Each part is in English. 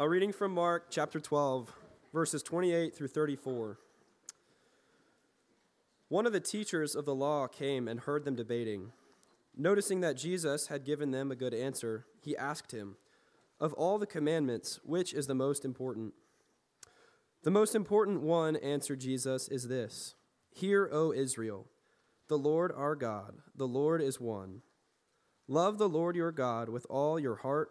A reading from Mark chapter 12, verses 28 through 34. One of the teachers of the law came and heard them debating. Noticing that Jesus had given them a good answer, he asked him, Of all the commandments, which is the most important? The most important one, answered Jesus, is this Hear, O Israel, the Lord our God, the Lord is one. Love the Lord your God with all your heart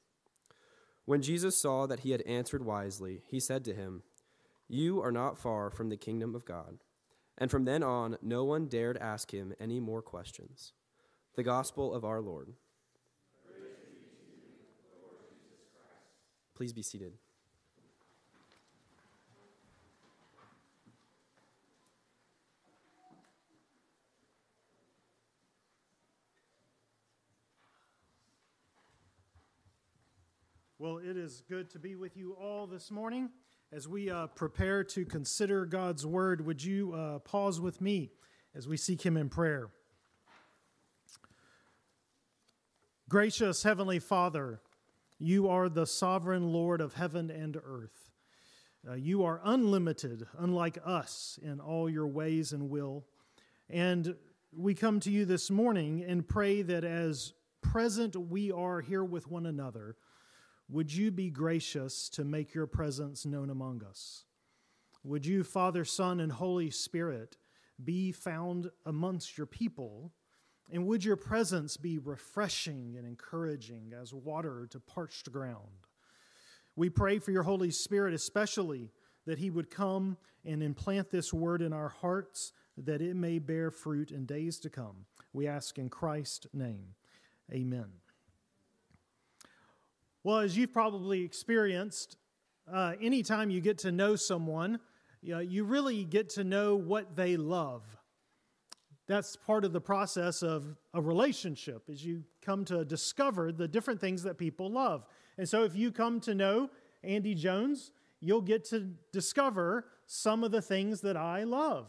When Jesus saw that he had answered wisely, he said to him, You are not far from the kingdom of God. And from then on, no one dared ask him any more questions. The gospel of our Lord. Please be seated. Well, it is good to be with you all this morning. As we uh, prepare to consider God's word, would you uh, pause with me as we seek Him in prayer? Gracious Heavenly Father, you are the sovereign Lord of heaven and earth. Uh, you are unlimited, unlike us, in all your ways and will. And we come to you this morning and pray that as present we are here with one another, would you be gracious to make your presence known among us? Would you, Father, Son, and Holy Spirit, be found amongst your people? And would your presence be refreshing and encouraging as water to parched ground? We pray for your Holy Spirit, especially that he would come and implant this word in our hearts that it may bear fruit in days to come. We ask in Christ's name. Amen. Well, as you've probably experienced, uh, anytime you get to know someone, you, know, you really get to know what they love. That's part of the process of a relationship, as you come to discover the different things that people love. And so, if you come to know Andy Jones, you'll get to discover some of the things that I love.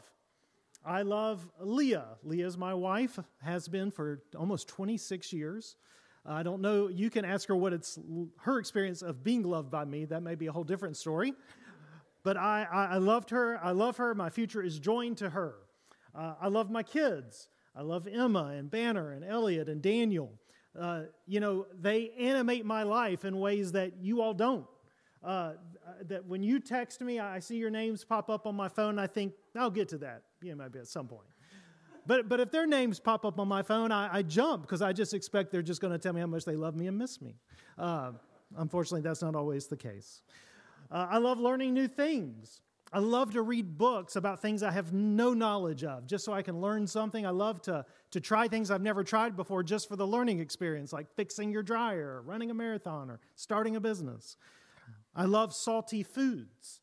I love Leah. Leah's my wife, has been for almost 26 years. I don't know. You can ask her what it's her experience of being loved by me. That may be a whole different story. But I, I, I loved her. I love her. My future is joined to her. Uh, I love my kids. I love Emma and Banner and Elliot and Daniel. Uh, you know, they animate my life in ways that you all don't. Uh, that when you text me, I see your names pop up on my phone. I think I'll get to that. Yeah, maybe at some point. But, but if their names pop up on my phone, I, I jump because I just expect they're just going to tell me how much they love me and miss me. Uh, unfortunately, that's not always the case. Uh, I love learning new things. I love to read books about things I have no knowledge of, just so I can learn something. I love to, to try things I've never tried before just for the learning experience, like fixing your dryer, or running a marathon, or starting a business. I love salty foods.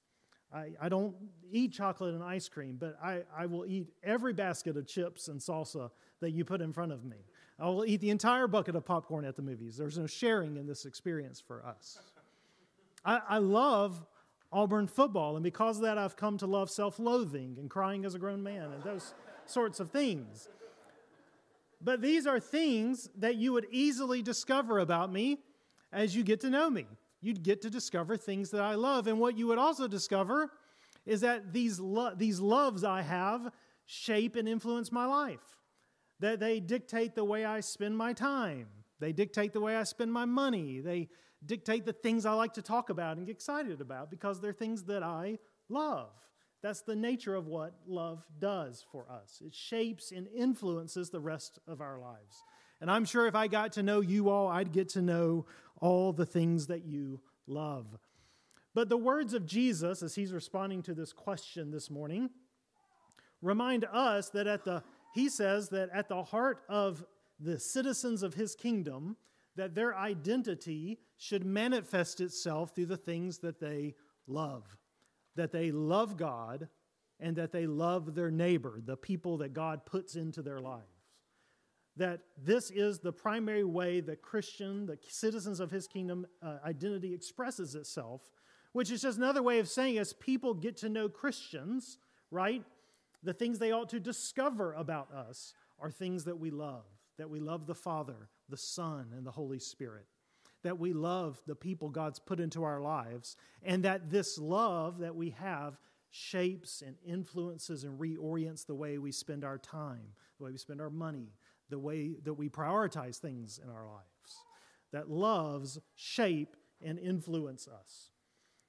I, I don't eat chocolate and ice cream, but I, I will eat every basket of chips and salsa that you put in front of me. I will eat the entire bucket of popcorn at the movies. There's no sharing in this experience for us. I, I love Auburn football, and because of that, I've come to love self loathing and crying as a grown man and those sorts of things. But these are things that you would easily discover about me as you get to know me you'd get to discover things that I love. And what you would also discover is that these, lo- these loves I have shape and influence my life, that they dictate the way I spend my time, they dictate the way I spend my money, they dictate the things I like to talk about and get excited about because they're things that I love. That's the nature of what love does for us. It shapes and influences the rest of our lives. And I'm sure if I got to know you all, I'd get to know all the things that you love. But the words of Jesus, as he's responding to this question this morning, remind us that at the, he says that at the heart of the citizens of his kingdom, that their identity should manifest itself through the things that they love. that they love God and that they love their neighbor, the people that God puts into their lives. That this is the primary way that Christian, the citizens of his kingdom uh, identity expresses itself, which is just another way of saying as people get to know Christians, right? The things they ought to discover about us are things that we love, that we love the Father, the Son, and the Holy Spirit that we love the people God's put into our lives, and that this love that we have shapes and influences and reorients the way we spend our time, the way we spend our money, the way that we prioritize things in our lives. That loves shape and influence us.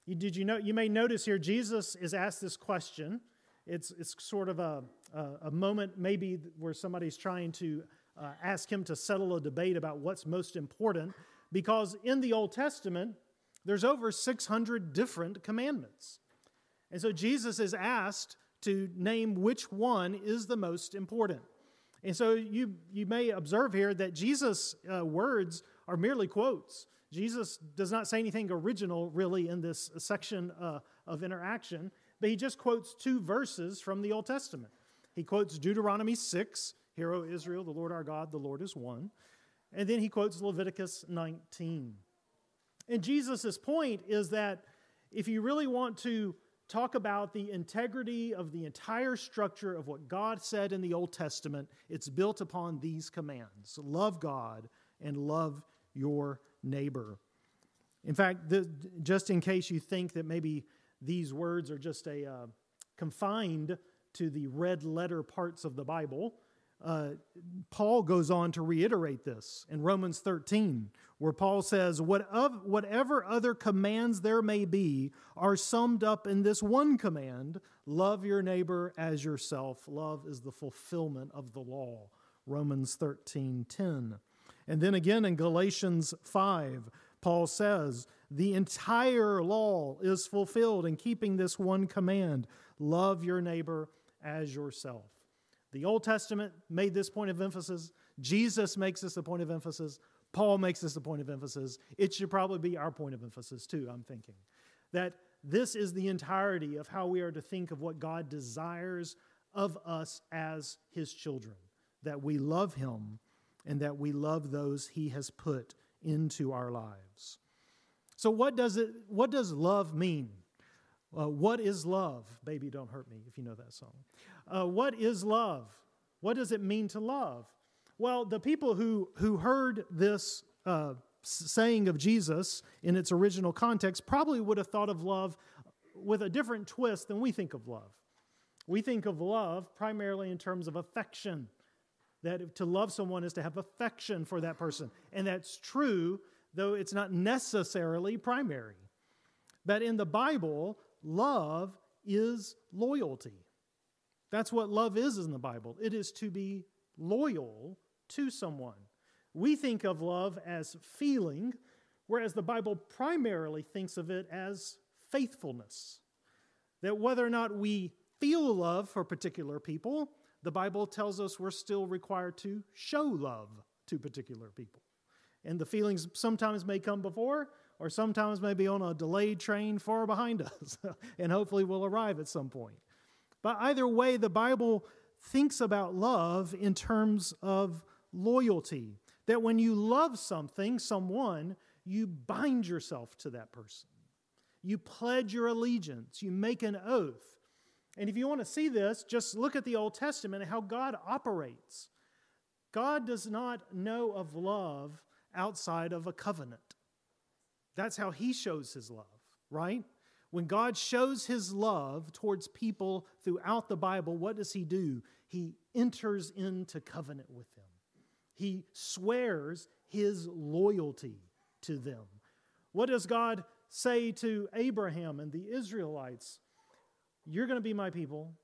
You, did you know? You may notice here Jesus is asked this question. It's, it's sort of a, a, a moment maybe where somebody's trying to uh, ask him to settle a debate about what's most important because in the Old Testament, there's over 600 different commandments. And so Jesus is asked to name which one is the most important. And so you, you may observe here that Jesus' uh, words are merely quotes. Jesus does not say anything original really in this section uh, of interaction, but he just quotes two verses from the Old Testament. He quotes Deuteronomy 6, Hear, O Israel, the Lord our God, the Lord is one. And then he quotes Leviticus 19. And Jesus' point is that if you really want to talk about the integrity of the entire structure of what God said in the Old Testament, it's built upon these commands love God and love your neighbor. In fact, the, just in case you think that maybe these words are just a uh, confined to the red letter parts of the Bible, uh, Paul goes on to reiterate this in Romans 13, where Paul says, Whatever other commands there may be are summed up in this one command love your neighbor as yourself. Love is the fulfillment of the law. Romans 13 10. And then again in Galatians 5, Paul says, The entire law is fulfilled in keeping this one command love your neighbor as yourself. The Old Testament made this point of emphasis. Jesus makes this a point of emphasis. Paul makes this a point of emphasis. It should probably be our point of emphasis too, I'm thinking. That this is the entirety of how we are to think of what God desires of us as his children. That we love him and that we love those he has put into our lives. So what does it what does love mean? Uh, what is love? Baby, don't hurt me if you know that song. Uh, what is love? What does it mean to love? Well, the people who, who heard this uh, saying of Jesus in its original context probably would have thought of love with a different twist than we think of love. We think of love primarily in terms of affection, that to love someone is to have affection for that person. And that's true, though it's not necessarily primary. But in the Bible, love is loyalty. That's what love is in the Bible. It is to be loyal to someone. We think of love as feeling, whereas the Bible primarily thinks of it as faithfulness. That whether or not we feel love for particular people, the Bible tells us we're still required to show love to particular people. And the feelings sometimes may come before, or sometimes maybe on a delayed train far behind us, and hopefully we'll arrive at some point. But either way, the Bible thinks about love in terms of loyalty. That when you love something, someone, you bind yourself to that person. You pledge your allegiance, you make an oath. And if you want to see this, just look at the Old Testament and how God operates. God does not know of love outside of a covenant. That's how he shows his love, right? When God shows his love towards people throughout the Bible, what does he do? He enters into covenant with them. He swears his loyalty to them. What does God say to Abraham and the Israelites? You're going to be my people,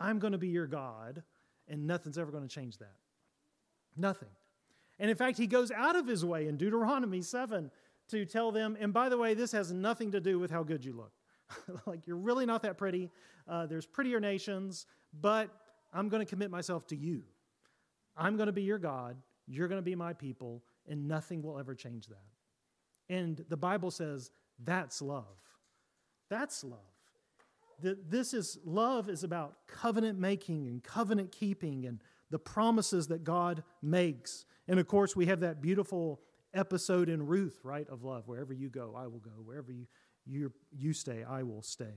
I'm going to be your God, and nothing's ever going to change that. Nothing. And in fact, he goes out of his way in Deuteronomy 7 to tell them, and by the way, this has nothing to do with how good you look. like, you're really not that pretty. Uh, there's prettier nations, but I'm going to commit myself to you. I'm going to be your God. You're going to be my people, and nothing will ever change that. And the Bible says that's love. That's love. that this is love is about covenant making and covenant keeping and the promises that God makes. And of course, we have that beautiful episode in Ruth, right, of love. Wherever you go, I will go. Wherever you, you, you stay, I will stay.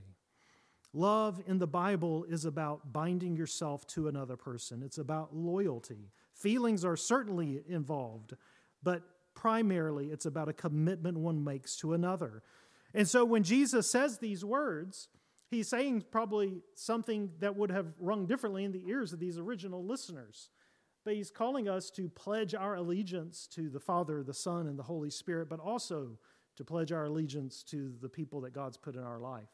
Love in the Bible is about binding yourself to another person, it's about loyalty. Feelings are certainly involved, but primarily it's about a commitment one makes to another. And so when Jesus says these words, he's saying probably something that would have rung differently in the ears of these original listeners. But he's calling us to pledge our allegiance to the Father, the Son, and the Holy Spirit, but also to pledge our allegiance to the people that God's put in our life,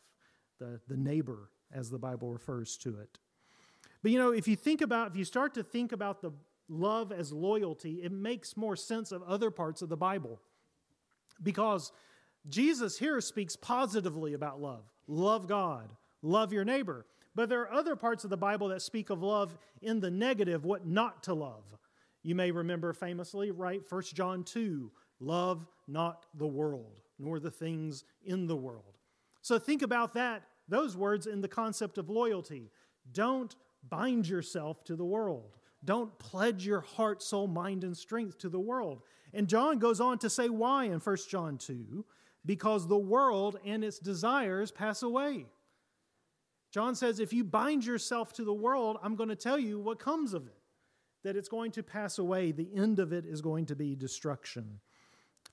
the, the neighbor, as the Bible refers to it. But you know, if you think about, if you start to think about the love as loyalty, it makes more sense of other parts of the Bible. Because Jesus here speaks positively about love love God, love your neighbor. But there are other parts of the Bible that speak of love in the negative, what not to love. You may remember famously, right? 1 John 2 love not the world, nor the things in the world. So think about that, those words in the concept of loyalty. Don't bind yourself to the world. Don't pledge your heart, soul, mind, and strength to the world. And John goes on to say why in 1 John 2 because the world and its desires pass away. John says, if you bind yourself to the world, I'm going to tell you what comes of it that it's going to pass away. The end of it is going to be destruction.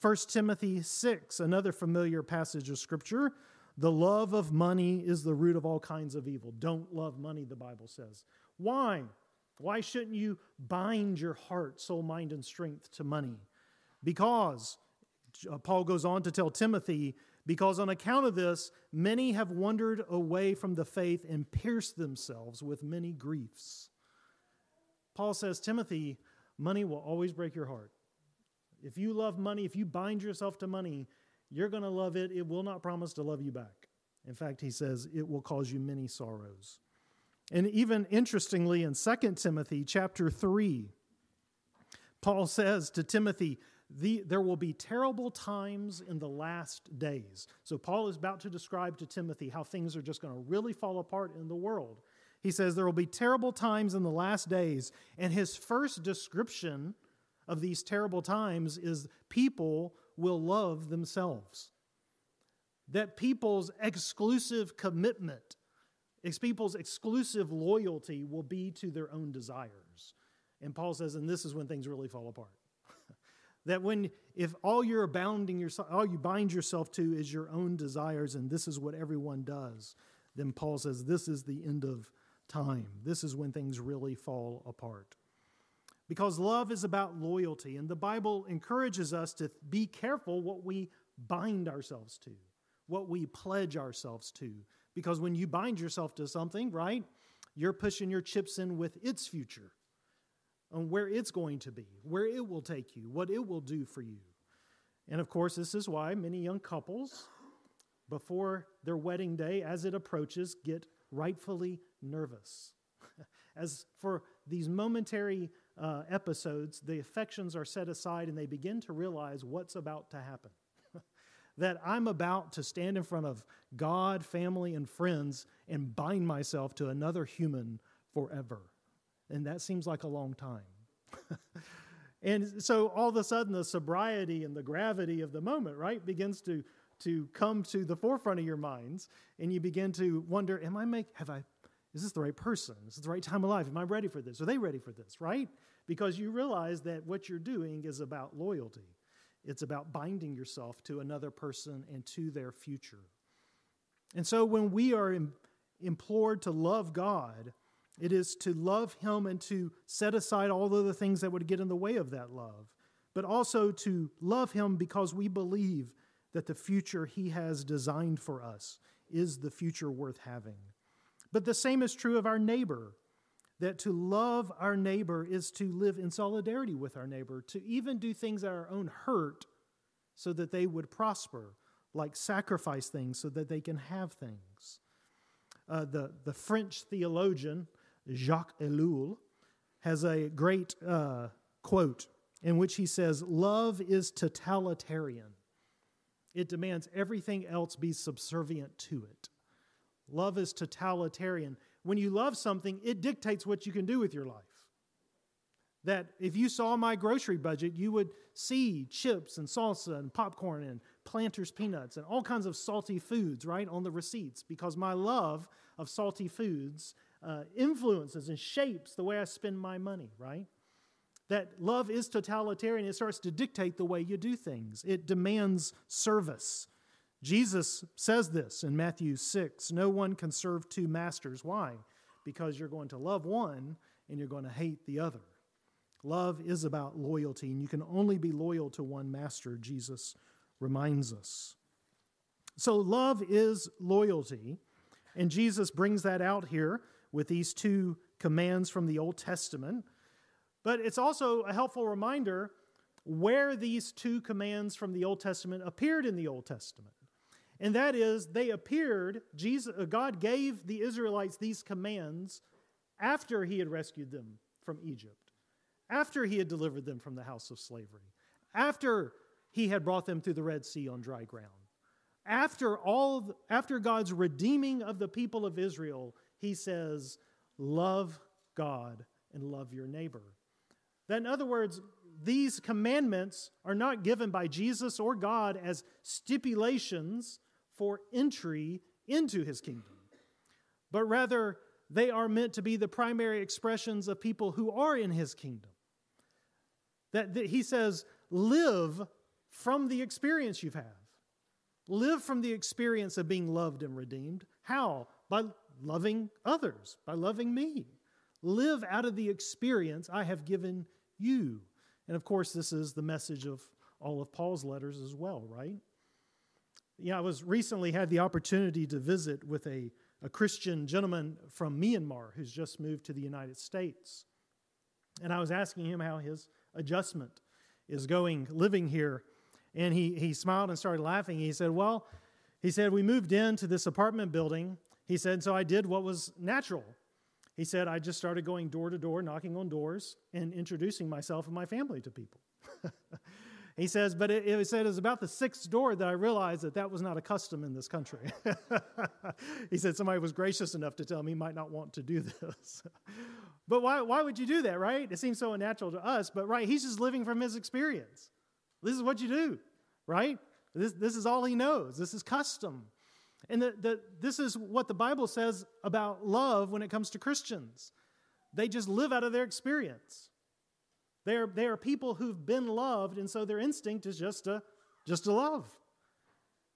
1 Timothy 6, another familiar passage of Scripture. The love of money is the root of all kinds of evil. Don't love money, the Bible says. Why? Why shouldn't you bind your heart, soul, mind, and strength to money? Because uh, Paul goes on to tell Timothy, because on account of this, many have wandered away from the faith and pierced themselves with many griefs. Paul says, Timothy, money will always break your heart. If you love money, if you bind yourself to money, you're going to love it. It will not promise to love you back. In fact, he says it will cause you many sorrows. And even interestingly, in 2 Timothy chapter 3, Paul says to Timothy, the, there will be terrible times in the last days. So, Paul is about to describe to Timothy how things are just going to really fall apart in the world. He says there will be terrible times in the last days. And his first description of these terrible times is people will love themselves. That people's exclusive commitment people's exclusive loyalty will be to their own desires. And Paul says, and this is when things really fall apart. That when if all you're abounding yourself, all you bind yourself to is your own desires, and this is what everyone does, then Paul says this is the end of time. This is when things really fall apart. Because love is about loyalty, and the Bible encourages us to be careful what we bind ourselves to, what we pledge ourselves to, because when you bind yourself to something, right, you're pushing your chips in with its future on where it's going to be, where it will take you, what it will do for you. And of course, this is why many young couples, before their wedding day, as it approaches, get rightfully nervous. As for these momentary uh, episodes, the affections are set aside and they begin to realize what's about to happen that I'm about to stand in front of God, family, and friends and bind myself to another human forever. And that seems like a long time. and so all of a sudden, the sobriety and the gravity of the moment, right, begins to, to come to the forefront of your minds. And you begin to wonder, am I make, have I, is this the right person? Is this the right time of life? Am I ready for this? Are they ready for this, right? Because you realize that what you're doing is about loyalty. It's about binding yourself to another person and to their future. And so when we are implored to love God, it is to love Him and to set aside all the things that would get in the way of that love, but also to love Him because we believe that the future He has designed for us is the future worth having. But the same is true of our neighbor that to love our neighbor is to live in solidarity with our neighbor, to even do things at our own hurt so that they would prosper, like sacrifice things so that they can have things. Uh, the, the French theologian Jacques Ellul has a great uh, quote in which he says, Love is totalitarian. It demands everything else be subservient to it. Love is totalitarian. When you love something, it dictates what you can do with your life. That if you saw my grocery budget, you would see chips and salsa and popcorn and Planters peanuts and all kinds of salty foods, right, on the receipts because my love of salty foods uh, influences and shapes the way I spend my money, right? That love is totalitarian. It starts to dictate the way you do things, it demands service. Jesus says this in Matthew 6 No one can serve two masters. Why? Because you're going to love one and you're going to hate the other. Love is about loyalty, and you can only be loyal to one master, Jesus reminds us. So, love is loyalty, and Jesus brings that out here with these two commands from the Old Testament. But it's also a helpful reminder where these two commands from the Old Testament appeared in the Old Testament. And that is, they appeared, Jesus, uh, God gave the Israelites these commands after he had rescued them from Egypt, after he had delivered them from the house of slavery, after he had brought them through the Red Sea on dry ground. After all after God's redeeming of the people of Israel, he says, "Love God and love your neighbor." That in other words, these commandments are not given by Jesus or God as stipulations for entry into his kingdom, but rather they are meant to be the primary expressions of people who are in his kingdom. That, that he says, live from the experience you've had. Live from the experience of being loved and redeemed. How? By loving others, by loving me. Live out of the experience I have given you. And of course, this is the message of all of Paul's letters as well, right? Yeah, I was recently had the opportunity to visit with a, a Christian gentleman from Myanmar who's just moved to the United States. And I was asking him how his adjustment is going living here and he, he smiled and started laughing. He said, Well, he said, we moved into this apartment building. He said, So I did what was natural. He said, I just started going door to door, knocking on doors, and introducing myself and my family to people. he says, but it, it said it was about the sixth door that I realized that that was not a custom in this country. he said somebody was gracious enough to tell me he might not want to do this. but why, why would you do that, right? It seems so unnatural to us, but right, he's just living from his experience. This is what you do, right? This, this is all he knows. This is custom. And the, the, this is what the Bible says about love when it comes to Christians. They just live out of their experience. They are, they are people who've been loved, and so their instinct is just to, just to love.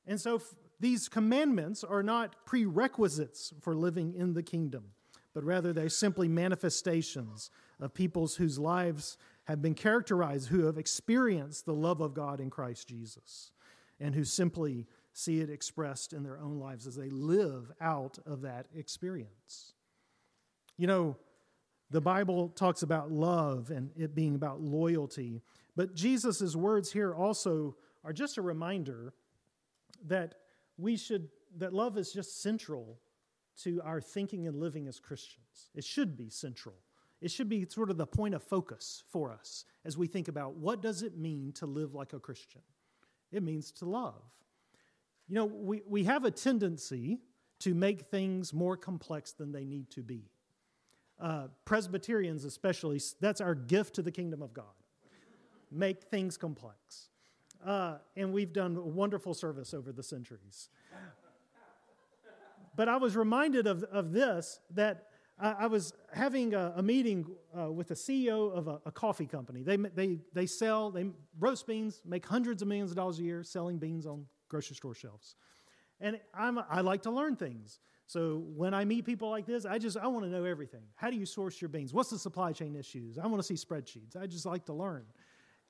And so f- these commandments are not prerequisites for living in the kingdom, but rather they're simply manifestations of peoples whose lives have been characterized, who have experienced the love of God in Christ Jesus, and who simply see it expressed in their own lives as they live out of that experience. You know, the Bible talks about love and it being about loyalty, but Jesus' words here also are just a reminder that we should, that love is just central to our thinking and living as Christians. It should be central. It should be sort of the point of focus for us as we think about what does it mean to live like a Christian? It means to love. You know, we, we have a tendency to make things more complex than they need to be. Uh, Presbyterians, especially, that's our gift to the kingdom of God. Make things complex. Uh, and we've done wonderful service over the centuries. But I was reminded of, of this that I was having a, a meeting uh, with the CEO of a, a, coffee company. They, they, they sell, they roast beans, make hundreds of millions of dollars a year selling beans on grocery store shelves. And I'm, I like to learn things. So when I meet people like this, I just, I want to know everything. How do you source your beans? What's the supply chain issues? I want to see spreadsheets. I just like to learn.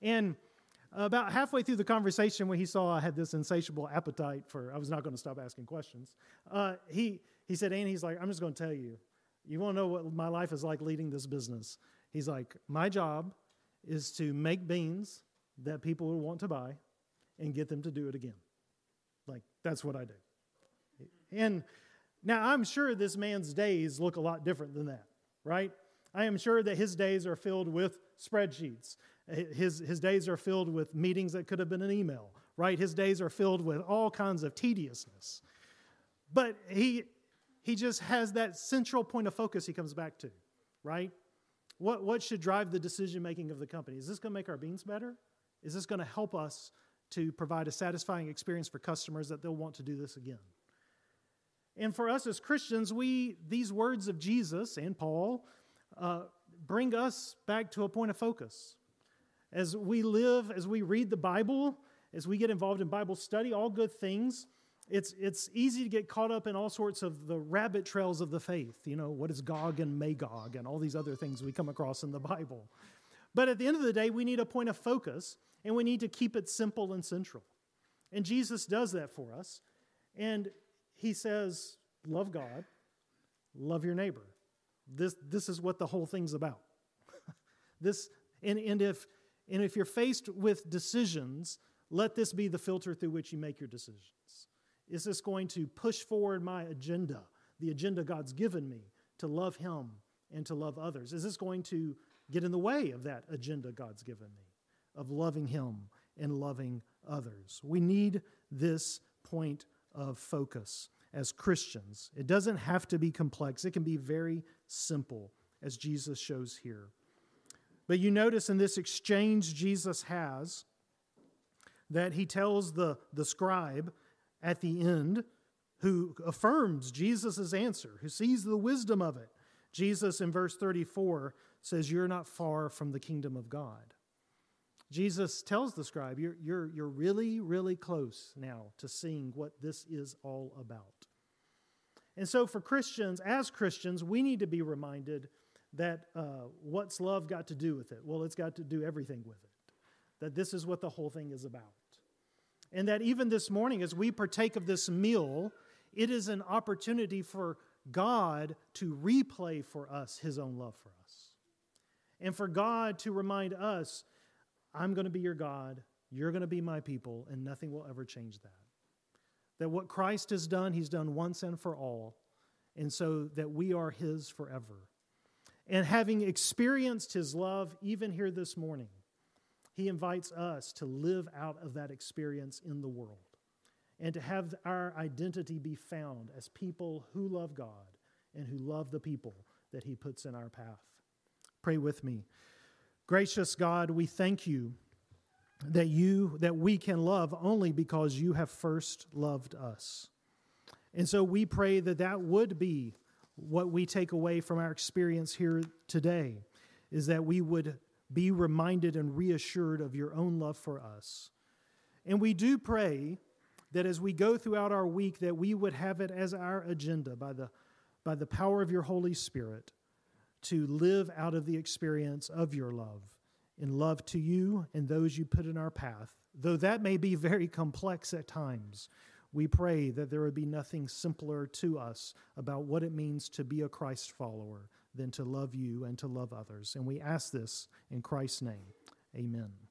And about halfway through the conversation, when he saw I had this insatiable appetite for, I was not going to stop asking questions, uh, he, he said, and he's like, I'm just going to tell you, you want to know what my life is like leading this business? He's like, My job is to make beans that people will want to buy and get them to do it again. Like, that's what I do. And now I'm sure this man's days look a lot different than that, right? I am sure that his days are filled with spreadsheets. His, his days are filled with meetings that could have been an email, right? His days are filled with all kinds of tediousness. But he he just has that central point of focus he comes back to, right? What, what should drive the decision making of the company? Is this going to make our beans better? Is this going to help us to provide a satisfying experience for customers that they'll want to do this again? And for us as Christians, we these words of Jesus and Paul uh, bring us back to a point of focus. As we live, as we read the Bible, as we get involved in Bible study, all good things, it's, it's easy to get caught up in all sorts of the rabbit trails of the faith. You know, what is Gog and Magog and all these other things we come across in the Bible. But at the end of the day, we need a point of focus and we need to keep it simple and central. And Jesus does that for us. And he says, Love God, love your neighbor. This, this is what the whole thing's about. this, and, and, if, and if you're faced with decisions, let this be the filter through which you make your decisions. Is this going to push forward my agenda, the agenda God's given me to love Him and to love others? Is this going to get in the way of that agenda God's given me of loving Him and loving others? We need this point of focus as Christians. It doesn't have to be complex, it can be very simple, as Jesus shows here. But you notice in this exchange Jesus has that he tells the, the scribe at the end, who affirms Jesus' answer, who sees the wisdom of it. Jesus in verse 34 says, You're not far from the kingdom of God. Jesus tells the scribe, You're, you're, you're really, really close now to seeing what this is all about. And so, for Christians, as Christians, we need to be reminded that uh, what's love got to do with it? Well, it's got to do everything with it. That this is what the whole thing is about. And that even this morning, as we partake of this meal, it is an opportunity for God to replay for us his own love for us. And for God to remind us, I'm going to be your God, you're going to be my people, and nothing will ever change that. That what Christ has done, he's done once and for all, and so that we are his forever. And having experienced his love, even here this morning, he invites us to live out of that experience in the world and to have our identity be found as people who love God and who love the people that He puts in our path. Pray with me. Gracious God, we thank you that you that we can love only because you have first loved us. And so we pray that that would be what we take away from our experience here today is that we would be reminded and reassured of your own love for us. And we do pray that as we go throughout our week that we would have it as our agenda by the by the power of your Holy Spirit to live out of the experience of your love in love to you and those you put in our path. Though that may be very complex at times, we pray that there would be nothing simpler to us about what it means to be a Christ follower than to love you and to love others. And we ask this in Christ's name. Amen.